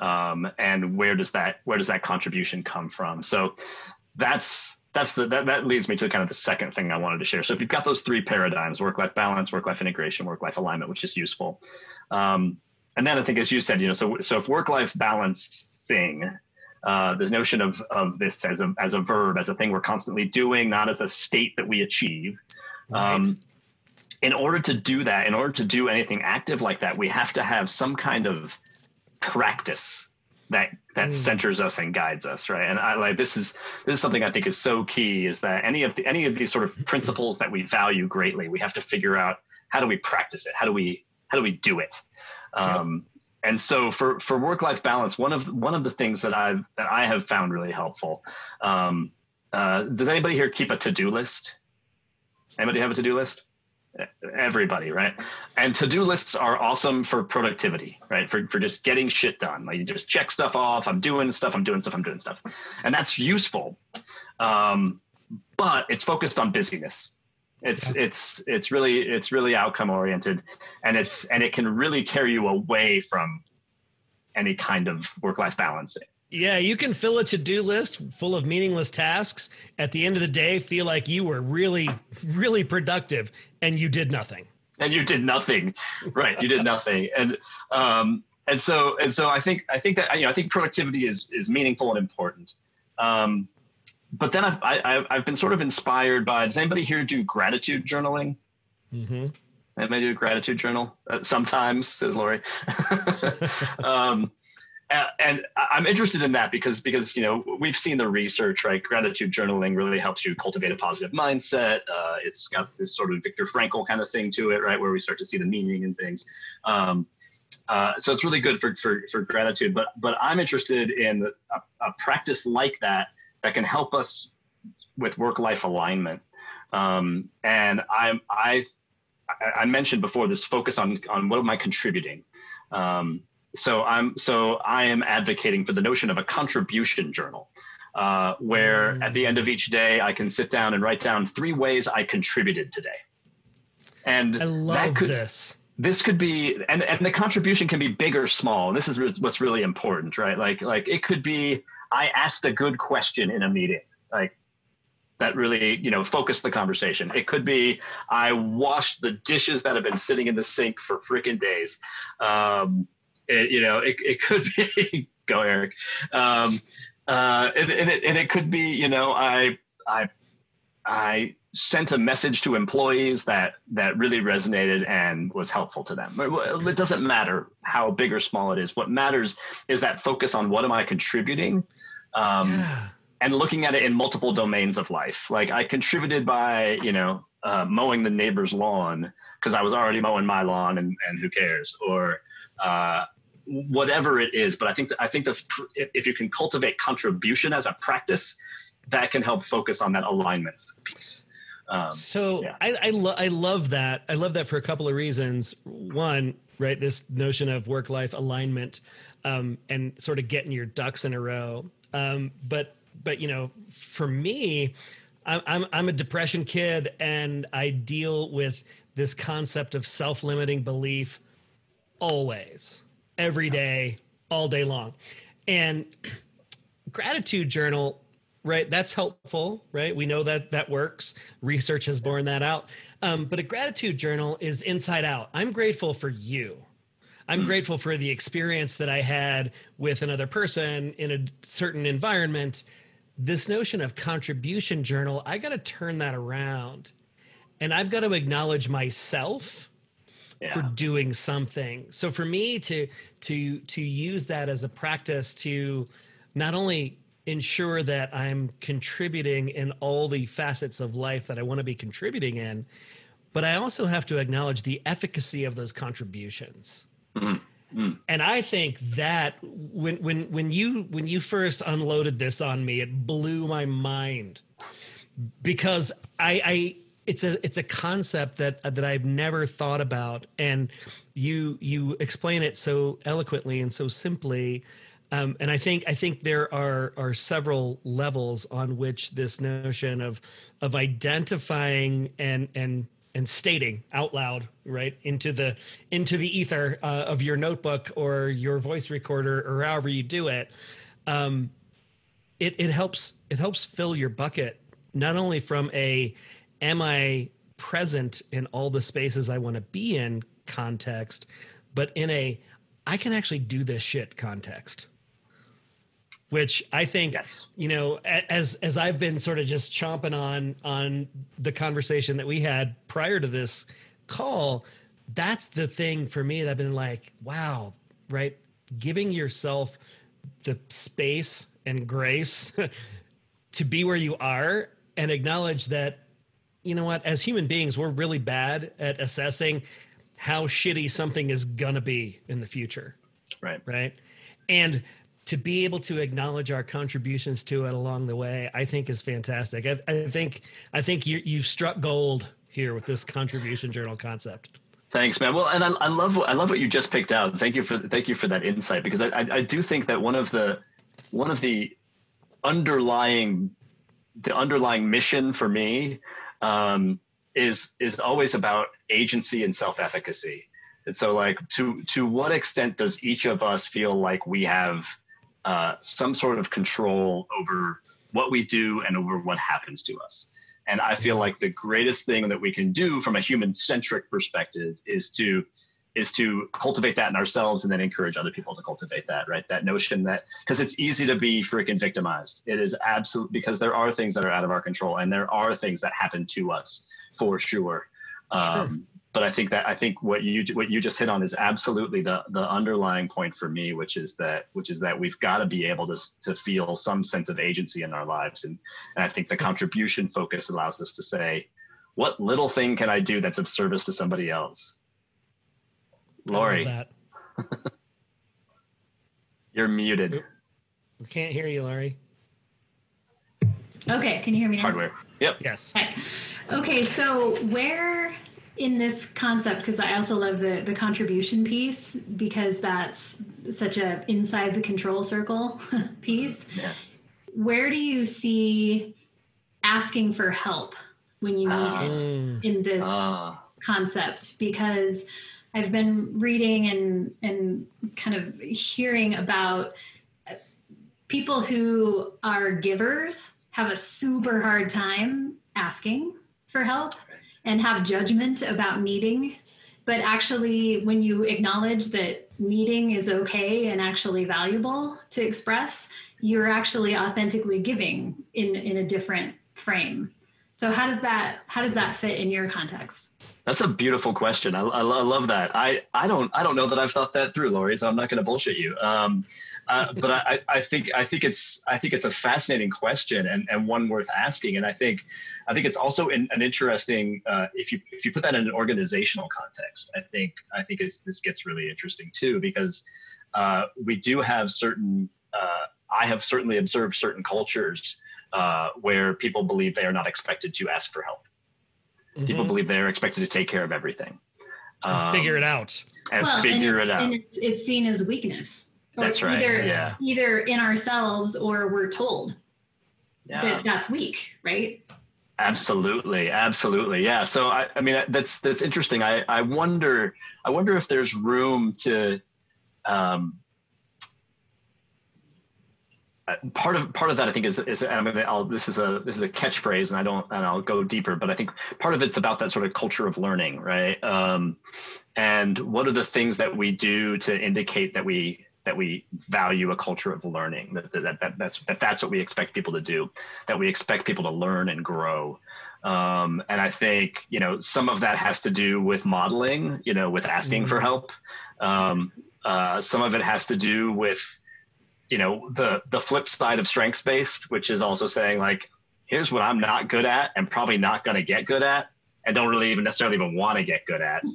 Um, and where does that where does that contribution come from? So that's that's the that, that leads me to kind of the second thing I wanted to share. So if you've got those three paradigms: work life balance, work life integration, work life alignment, which is useful. Um, and then I think, as you said, you know, so so if work life balance thing. Uh, the notion of, of this as a, as a verb, as a thing we're constantly doing, not as a state that we achieve. Right. Um, in order to do that, in order to do anything active like that, we have to have some kind of practice that that mm. centers us and guides us right? And i like this is this is something i think is so key is that any of the any of these sort of principles that we value greatly we have to figure out how do we practice it? How do we how do we do it? Um, and so for for work life balance one of one of the things that i've that i have found really helpful um, uh, does anybody here keep a to-do list? Anybody have a to-do list everybody, right? And to-do lists are awesome for productivity, right? For for just getting shit done. Like you just check stuff off. I'm doing stuff. I'm doing stuff. I'm doing stuff, and that's useful. Um, but it's focused on busyness. It's yeah. it's it's really it's really outcome oriented, and it's and it can really tear you away from any kind of work life balancing. Yeah, you can fill a to-do list full of meaningless tasks. At the end of the day, feel like you were really, really productive, and you did nothing. And you did nothing, right? You did nothing, and um, and so and so. I think I think that you know I think productivity is is meaningful and important. Um, but then I've I, have i have been sort of inspired by. Does anybody here do gratitude journaling? Mm-hmm. Anybody do a gratitude journal? Uh, sometimes, says Lori. <laughs> um, and I'm interested in that because because you know we've seen the research right? Gratitude journaling really helps you cultivate a positive mindset. Uh, it's got this sort of Viktor Frankl kind of thing to it right? Where we start to see the meaning in things. Um, uh, so it's really good for, for for gratitude. But but I'm interested in a, a practice like that that can help us with work life alignment. Um, and I'm I I mentioned before this focus on on what am I contributing? Um, so I'm so I am advocating for the notion of a contribution journal, uh, where mm. at the end of each day I can sit down and write down three ways I contributed today. And I love that could, this. This could be, and and the contribution can be big or small. This is what's really important, right? Like like it could be I asked a good question in a meeting, like that really you know focused the conversation it could be i washed the dishes that have been sitting in the sink for freaking days um, it, you know, it, it could be <laughs> go Eryc, um, uh, and, and, it, and it could be, you know, I I I sent a message to employees that that really resonated and was helpful to them. It doesn't matter how big or small it is. What matters is that focus on what am I contributing. Um, yeah. And looking at it in multiple domains of life, like I contributed by, you know, uh, mowing the neighbor's lawn because I was already mowing my lawn and, and who cares or uh, whatever it is. But I think that, I think that's pr- if you can cultivate contribution as a practice, that can help focus on that alignment piece. Um, so yeah. I I, lo- I love that. I love that for a couple of reasons. One, right, this notion of work life alignment um, and sort of getting your ducks in a row. Um, but but you know, for me, I'm, I'm I'm a depression kid, and I deal with this concept of self limiting belief always, every day, all day long, and gratitude journal right that's helpful right? We know that that works. Research has borne that out. Um, but a gratitude journal is inside out. I'm grateful for you. I'm grateful for the experience that i had with another person in a certain environment. This notion of contribution journal i got to turn that around. And i've got to acknowledge myself yeah. for doing something so for me to to to use that as a practice to not only ensure that I'm contributing in all the facets of life that I want to be contributing in, but I also have to acknowledge the efficacy of those contributions. Mm-hmm. And I think that when when when you when you first unloaded this on me, it blew my mind because I, I it's a it's a concept that that I've never thought about, and you you explain it so eloquently and so simply. Um, and I think I think there are are several levels on which this notion of of identifying and and and stating out loud right into the into the ether uh, of your notebook or your voice recorder or however you do it um, it it helps it helps fill your bucket not only from a am I present in all the spaces I want to be in context but in a I can actually do this shit context which I think yes. you know as as I've been sort of just chomping on on the conversation that we had prior to this call that's the thing for me that I've been like wow right giving yourself the space and grace <laughs> to be where you are and acknowledge that you know what as human beings we're really bad at assessing how shitty something is gonna be in the future right right and to be able to acknowledge our contributions to it along the way, I think is fantastic. I, I think I think you you've struck gold here with this contribution journal concept. Thanks, man. Well, and I, I love I love what you just picked out. Thank you for thank you for that insight because I, I, I do think that one of the one of the underlying the underlying mission for me um, is is always about agency and self efficacy. And so, like, to to what extent does each of us feel like we have uh, some sort of control over what we do and over what happens to us. And I feel like the greatest thing that we can do from a human centric perspective is to is to cultivate that in ourselves and then encourage other people to cultivate that, right? That notion that because it's easy to be freaking victimized. It is absolute because there are things that are out of our control and there are things that happen to us for sure. sure. Um, but I think that I think what you what you just hit on is absolutely the the underlying point for me, which is that which is that we've got to be able to to feel some sense of agency in our lives, and and I think the contribution focus allows us to say, what little thing can I do that's of service to somebody else? Lori, <laughs> you're muted. We can't hear you, Lori. Okay, can you hear me now? Hardware. Yep. Yes. Okay. okay, so where in this concept because I also love the the contribution piece because that's such a inside the control circle <laughs> piece. Yeah. Where do you see asking for help when you need uh, it in this uh, concept? Because I've been reading and and kind of hearing about uh, people who are givers have a super hard time asking for help and have judgment about needing. But actually, when you acknowledge that needing is okay and actually valuable to express, you're actually authentically giving in, in a different frame. So how does that how does that fit in your context? That's a beautiful question. I, I, I, love that. I, I don't I don't know that I've thought that through, Lori. So I'm not going to bullshit you. Um, uh, but I, I think I think it's I think it's a fascinating question and, and one worth asking. And I think I think it's also in, an interesting uh, if you if you put that in an organizational context. I think I think it's this gets really interesting too because uh, we do have certain. Uh, I have certainly observed certain cultures uh, where people believe they are not expected to ask for help. Mm-hmm. People believe they are expected to take care of everything. Um, figure it out. And well, figure and it out. And it's, it's seen as weakness. That's right. Either, yeah. either in ourselves or we're told yeah. that that's weak, right? Absolutely, absolutely, yeah. So I, I mean, that's that's interesting. I, I wonder, I wonder if there's room to, um, part of part of that I think is is I mean I'll, this is a this is a catchphrase and I don't and I'll go deeper but I think part of it's about that sort of culture of learning right? Um, and what are the things that we do to indicate that we that we value a culture of learning that, that, that that's that that's what we expect people to do that we expect people to learn and grow? Um, and I think you know some of that has to do with modeling you know with asking mm-hmm. for help. Um, uh, some of it has to do with you know the the flip side of strengths based which is also saying like here's what i'm not good at and probably not going to get good at and don't really even necessarily even want to get good at. <laughs>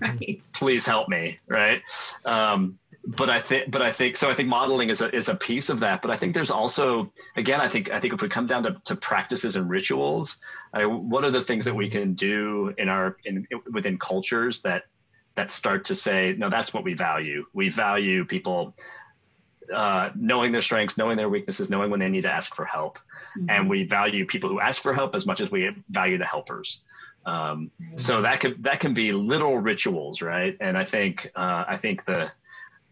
Right. please help me right? Um, but i think but i think so i think modeling is a, is a piece of that but i think there's also again i think i think if we come down to, to practices and rituals I, what are the things that we can do in our in within cultures that that start to say no that's what we value. We value people uh, knowing their strengths, knowing their weaknesses, knowing when they need to ask for help. Mm-hmm. And we value people who ask for help as much as we value the helpers. Um, mm-hmm. So that could that can be little rituals, right? And I think uh, I think the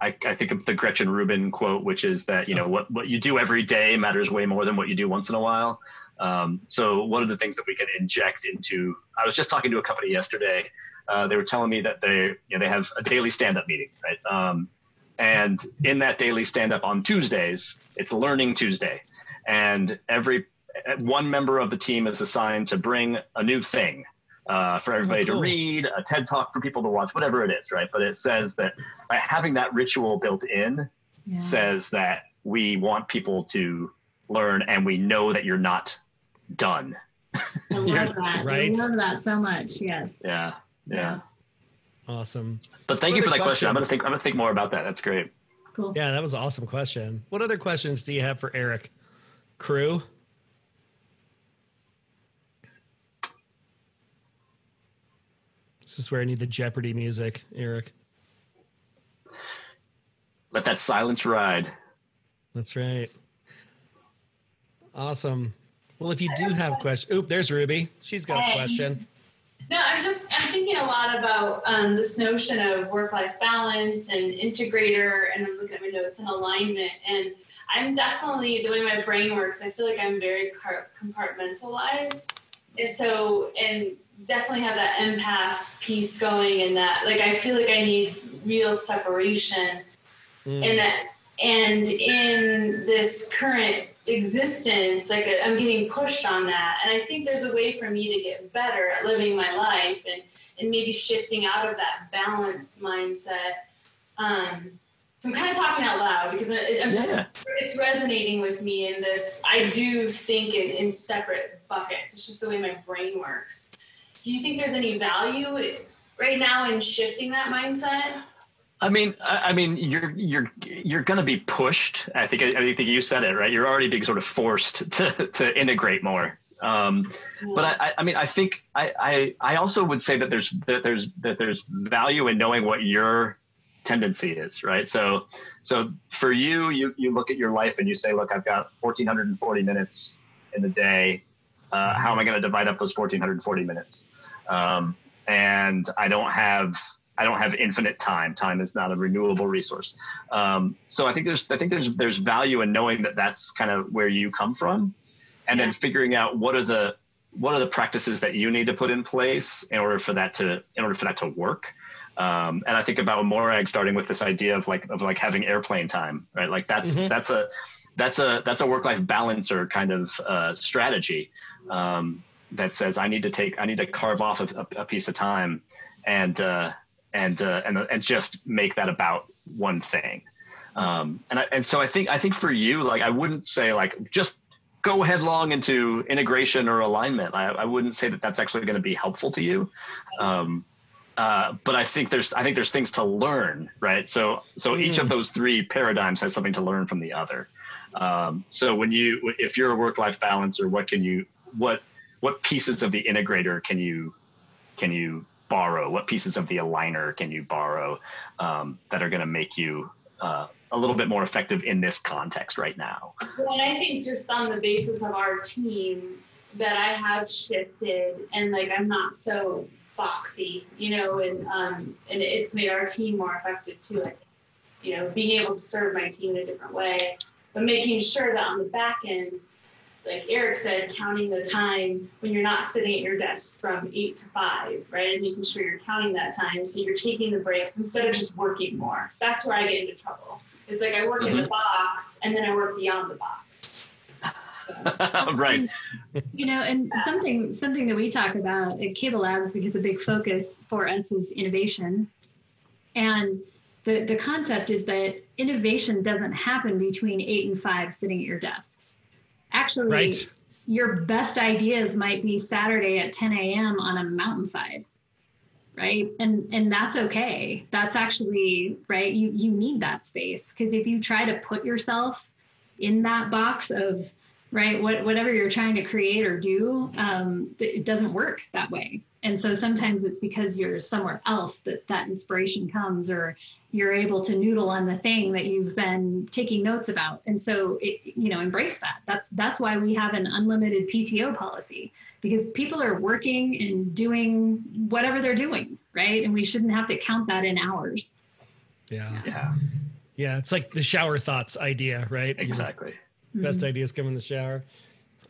I, I, think of the Gretchen Rubin quote, which is that you know what what you do every day matters way more than what you do once in a while. Um, so one of the things that we can inject into, I was just talking to a company yesterday. Uh, they were telling me that they you know they have a daily stand up meeting, right? Um, and in that daily stand up on Tuesdays, it's Learning Tuesday. And every one member of the team is assigned to bring a new thing uh, for everybody oh, cool. to read, a TED talk for people to watch, whatever it is, right? But it says that by having that ritual built in yeah. says that we want people to learn and we know that you're not done. I love <laughs> that. Right? I love that so much. Yes. Yeah. Yeah. yeah. Awesome. But thank what you for that questions? question. I'm gonna think. I'm gonna think more about that. That's great. Cool. Yeah, that was an awesome question. What other questions do you have for Eryc? Crew. This is where I need the Jeopardy music, Eryc. Let that silence ride. That's right. Awesome. Well, if you do have questions, oop, there's Ruby. She's got a question. No, I'm just I'm thinking a lot about um, this notion of work-life balance and integrator, and I'm looking at my notes and alignment. And I'm definitely the way my brain works. I feel like I'm very compartmentalized, and so and definitely have that empath piece going. In that, like I feel like I need real separation, mm. and that and in this current existence like i'm getting pushed on that. And i think there's a way for me to get better at living my life and and maybe shifting out of that balance mindset. Um so i'm kind of talking out loud because i'm just yeah. it's resonating with me in this. I do think in, in separate buckets. It's just the way my brain works. Do you think there's any value right now in shifting that mindset I mean, I mean, you're you're you're going to be pushed. I think I, think you said it right. You're already being sort of forced <laughs> to to integrate more. Um, but I, I mean, I think I, I I also would say that there's that there's that there's value in knowing what your tendency is, right? So so for you, you you look at your life and you say, look, I've got 1,440 minutes in the day. Uh, how am I going to divide up those 1,440 minutes? Um, and I don't have I don't have infinite time. Time is not a renewable resource. Um, so I think there's I think there's there's value in knowing that that's kind of where you come from, and yeah. then figuring out what are the what are the practices that you need to put in place in order for that to in order for that to work. Um, and I think about Morag starting with this idea of like of like having airplane time, right? Like that's mm-hmm. that's a that's a that's a work life balancer kind of uh, strategy. Um, that says I need to take I need to carve off a, a piece of time and uh, and uh, and and just make that about one thing. Um, and I, and so I think I think for you like I wouldn't say like just go headlong into integration or alignment. I, I wouldn't say that that's actually going to be helpful to you. Um, uh, but I think there's I think there's things to learn, right? So so mm. each of those three paradigms has something to learn from the other. Um, so when you if you're a work life balancer, what can you what what pieces of the integrator can you can you borrow? What pieces of the aligner can you borrow um, that are going to make you uh, a little bit more effective in this context right now? Well, I think just on the basis of our team that I have shifted and like I'm not so boxy, you know, and um, and it's made our team more effective too. Think, you know, being able to serve my team in a different way, but making sure that on the back end, like Eryc said, counting the time when you're not sitting at your desk from eight to five, right? And making sure you're counting that time so you're taking the breaks instead of just working more. That's where I get into trouble. It's like I work mm-hmm. in the mm-hmm. box and then I work beyond the box. <laughs> right. You know, and something something that we talk about at CableLabs because a big focus for us is innovation. And the, the concept is that innovation doesn't happen between eight and five sitting at your desk. Actually, right. your best ideas might be Saturday at 10 a.m. on a mountainside right and and that's okay that's actually right you you need that space because if you try to put yourself in that box of right? What whatever you're trying to create or do um, it doesn't work that way. And so sometimes it's because you're somewhere else that that inspiration comes or you're able to noodle on the thing that you've been taking notes about. And so it, you know embrace that. That's that's why we have an unlimited pto policy because people are working and doing whatever they're doing right? And we shouldn't have to count that in hours. Yeah. Yeah. Yeah it's like the shower thoughts idea right? Exactly best mm-hmm. ideas come in the shower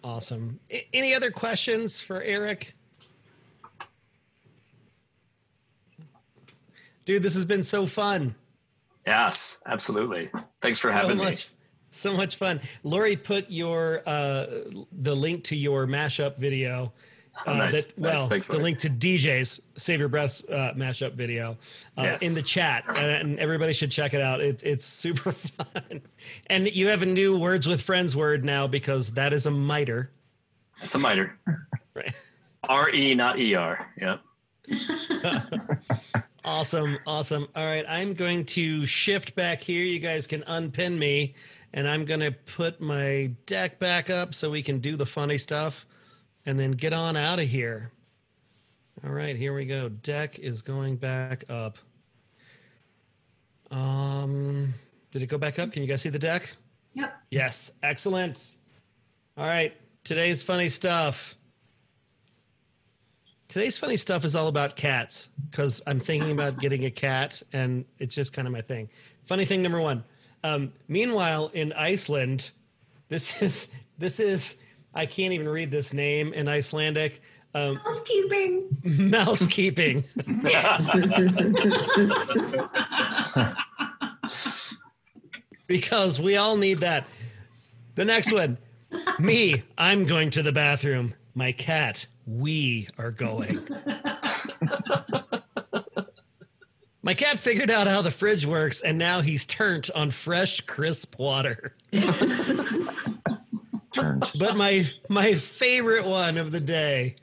awesome I- any other questions for eryc Dude, this has been so fun. Yes, absolutely. Thanks for so having much, me. So much fun. Lori put your uh, the link to your mashup video. Oh, nice. that, well. Thanks, the link to DJ's Save Your Breaths uh, mashup video uh, yes. in the chat, and everybody should check it out. It's it's super <laughs> fun, and you have a new Words with Friends word now because that is a miter. That's a miter. <laughs> right. R E, not E R. Yep. <laughs> Awesome. Awesome. All right. I'm going to shift back here. You guys can unpin me, and I'm going to put my deck back up so we can do the funny stuff and then get on out of here. All right. Here we go. Deck is going back up. Um, did it go back up? Can you guys see the deck? Yep. Yes. Excellent. All right. Today's funny stuff. Today's funny stuff is all about cats because I'm thinking about getting a cat and it's just kind of my thing. Funny thing number one. Um, meanwhile, in Iceland, this is this is I can't even read this name in Icelandic. Um, <laughs> Mousekeeping. Mousekeeping. <laughs> because we all need that. The next one. Me, I'm going to the bathroom. My cat, we are going. My cat figured out how the fridge works, and now he's turned on fresh, crisp water. <laughs> turned. <laughs> But my my favorite one of the day.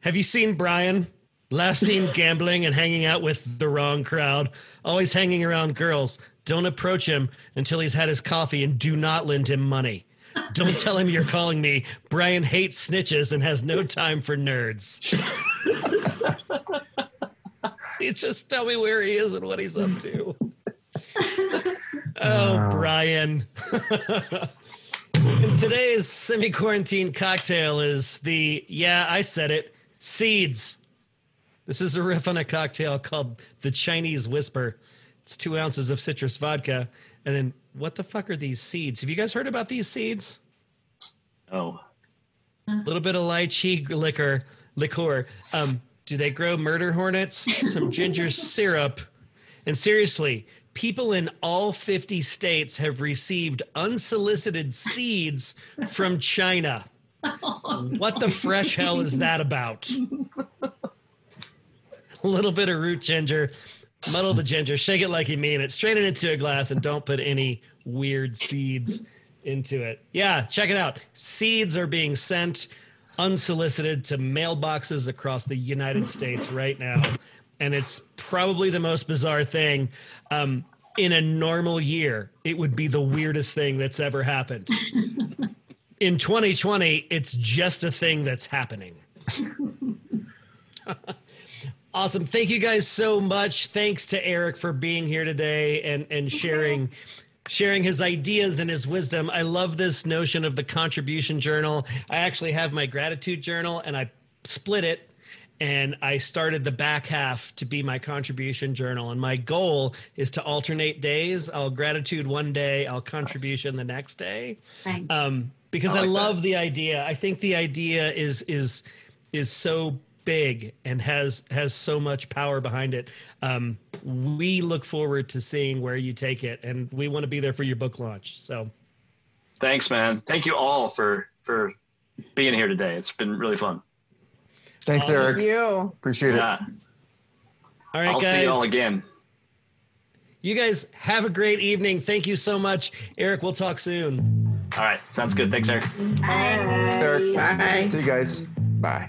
Have you seen Brian? Last seen <laughs> gambling and hanging out with the wrong crowd, always hanging around girls. Don't approach him until he's had his coffee and do not lend him money. Don't tell him you're calling me. Brian hates snitches and has no time for nerds. <laughs> he just tell me where he is and what he's up to. oh, Brian. Today's semi quarantine cocktail is the, yeah, I said it, seeds. This is a riff on a cocktail called the Chinese Whisper. It's two ounces of citrus vodka and then what the fuck are these seeds? Have you guys heard about these seeds? Oh. A little bit of lychee liquor, liqueur. Um, do they grow murder hornets? Some ginger syrup. And seriously, people in all 50 states have received unsolicited seeds from China. what the fresh hell is that about? A little bit of root ginger, muddle the ginger, shake it like you mean it, strain it into a glass, and don't put any weird seeds into it. Yeah, check it out. Seeds are being sent unsolicited to mailboxes across the United States right now. And it's probably the most bizarre thing. Um, in a normal year, it would be the weirdest thing that's ever happened. <laughs> in 2020, it's just a thing that's happening. <laughs> awesome. Thank you guys so much. Thanks to Eryc for being here today and, and sharing sharing his ideas and his wisdom. I love this notion of the contribution journal. I actually have my gratitude journal and I split it and I started the back half to be my contribution journal. And my goal is to alternate days. I'll gratitude one day, I'll contribution the next day. Thanks. Um, because I, I love that. the idea. I think the idea is is is so big and has has so much power behind it. Um, we look forward to seeing where you take it, and we want to be there for your book launch. So Thanks, man. Thank you all for for being here today. It's been really fun. Thanks, Awesome. Eryc. You. Appreciate it. Yeah. all right, I'll guys. see you all again. You guys have a great evening. Thank you so much, Eryc. We'll talk soon. All right. Sounds good. Thanks, Eryc. Bye. Eryc. Bye. See you guys. Bye.